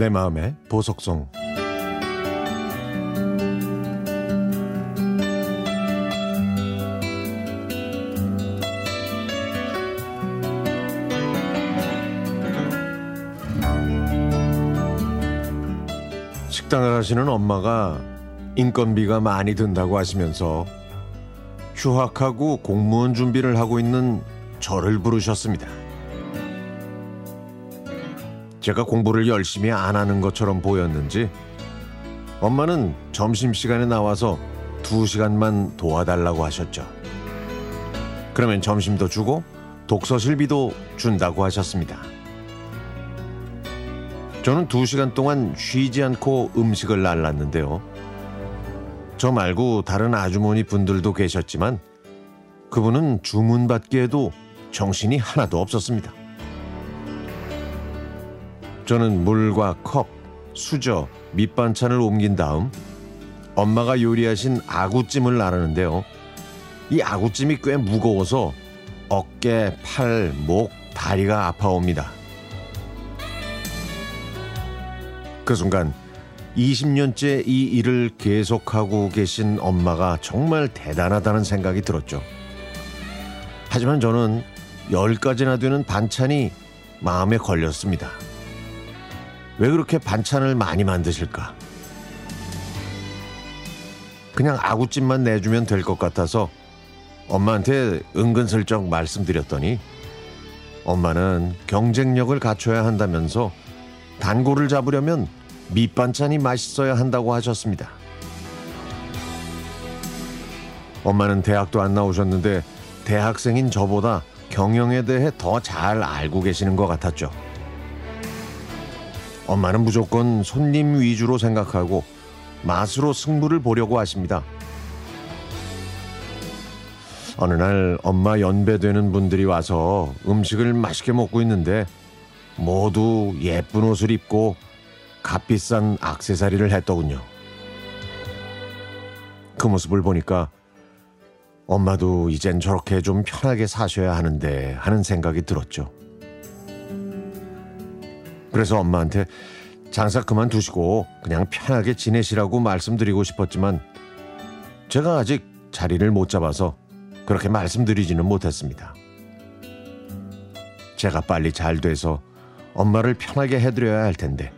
내 마음의 보석송 식당을 하시는 엄마가 인건비가 많이 든다고 하시면서 휴학하고 공무원 준비를 하고 있는 저를 부르셨습니다. 제가 공부를 열심히 안 하는 것처럼 보였는지 엄마는 점심시간에 나와서 두 시간만 도와달라고 하셨죠. 그러면 점심도 주고 독서실비도 준다고 하셨습니다. 저는 두 시간 동안 쉬지 않고 음식을 날랐는데요. 저 말고 다른 아주머니 분들도 계셨지만 그분은 주문 받기에도 정신이 하나도 없었습니다. 저는 물과 컵, 수저, 밑반찬을 옮긴 다음 엄마가 요리하신 아구찜을 나르는데요. 이 아구찜이 꽤 무거워서 어깨, 팔, 목, 다리가 아파옵니다. 그 순간 20년째 이 일을 계속하고 계신 엄마가 정말 대단하다는 생각이 들었죠. 하지만 저는 열 가지나 되는 반찬이 마음에 걸렸습니다. 왜 그렇게 반찬을 많이 만드실까? 그냥 아구찜만 내주면 될 것 같아서 엄마한테 은근슬쩍 말씀드렸더니 엄마는 경쟁력을 갖춰야 한다면서 단골을 잡으려면 밑반찬이 맛있어야 한다고 하셨습니다. 엄마는 대학도 안 나오셨는데 대학생인 저보다 경영에 대해 더 잘 알고 계시는 것 같았죠. 엄마는 무조건 손님 위주로 생각하고 맛으로 승부를 보려고 하십니다. 어느 날 엄마 연배되는 분들이 와서 음식을 맛있게 먹고 있는데 모두 예쁜 옷을 입고 값비싼 악세사리를 했더군요. 그 모습을 보니까 엄마도 이젠 저렇게 좀 편하게 사셔야 하는데 하는 생각이 들었죠. 그래서 엄마한테 장사 그만두시고 그냥 편하게 지내시라고 말씀드리고 싶었지만 제가 아직 자리를 못 잡아서 그렇게 말씀드리지는 못했습니다. 제가 빨리 잘 돼서 엄마를 편하게 해드려야 할 텐데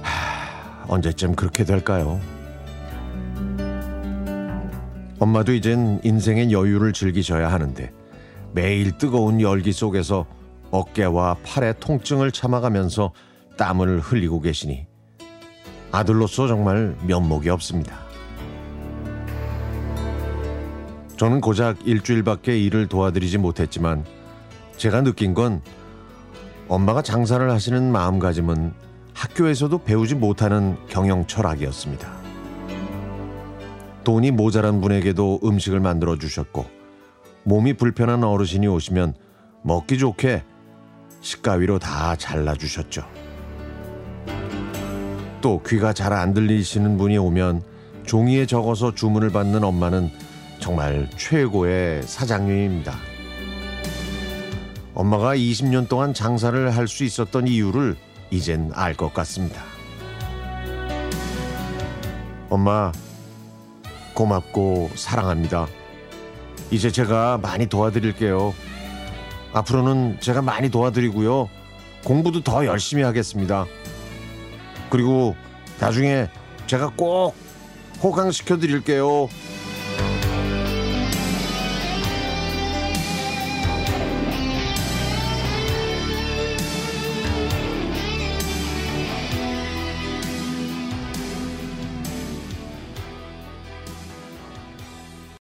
하, 언제쯤 그렇게 될까요? 엄마도 이젠 인생의 여유를 즐기셔야 하는데 매일 뜨거운 열기 속에서 어깨와 팔의 통증을 참아가면서 땀을 흘리고 계시니 아들로서 정말 면목이 없습니다. 저는 고작 일주일밖에 일을 도와드리지 못했지만 제가 느낀 건 엄마가 장사를 하시는 마음가짐은 학교에서도 배우지 못하는 경영 철학이었습니다. 돈이 모자란 분에게도 음식을 만들어 주셨고 몸이 불편한 어르신이 오시면 먹기 좋게 식가위로 다 잘라주셨죠. 또 귀가 잘 안 들리시는 분이 오면 종이에 적어서 주문을 받는 엄마는 정말 최고의 사장님입니다. 엄마가 20년 동안 장사를 할 수 있었던 이유를 이젠 알 것 같습니다. 엄마, 고맙고 사랑합니다. 이제 제가 많이 도와드릴게요. 앞으로는 제가 많이 도와드리고요. 공부도 더 열심히 하겠습니다. 그리고 나중에 제가 꼭 호강시켜 드릴게요.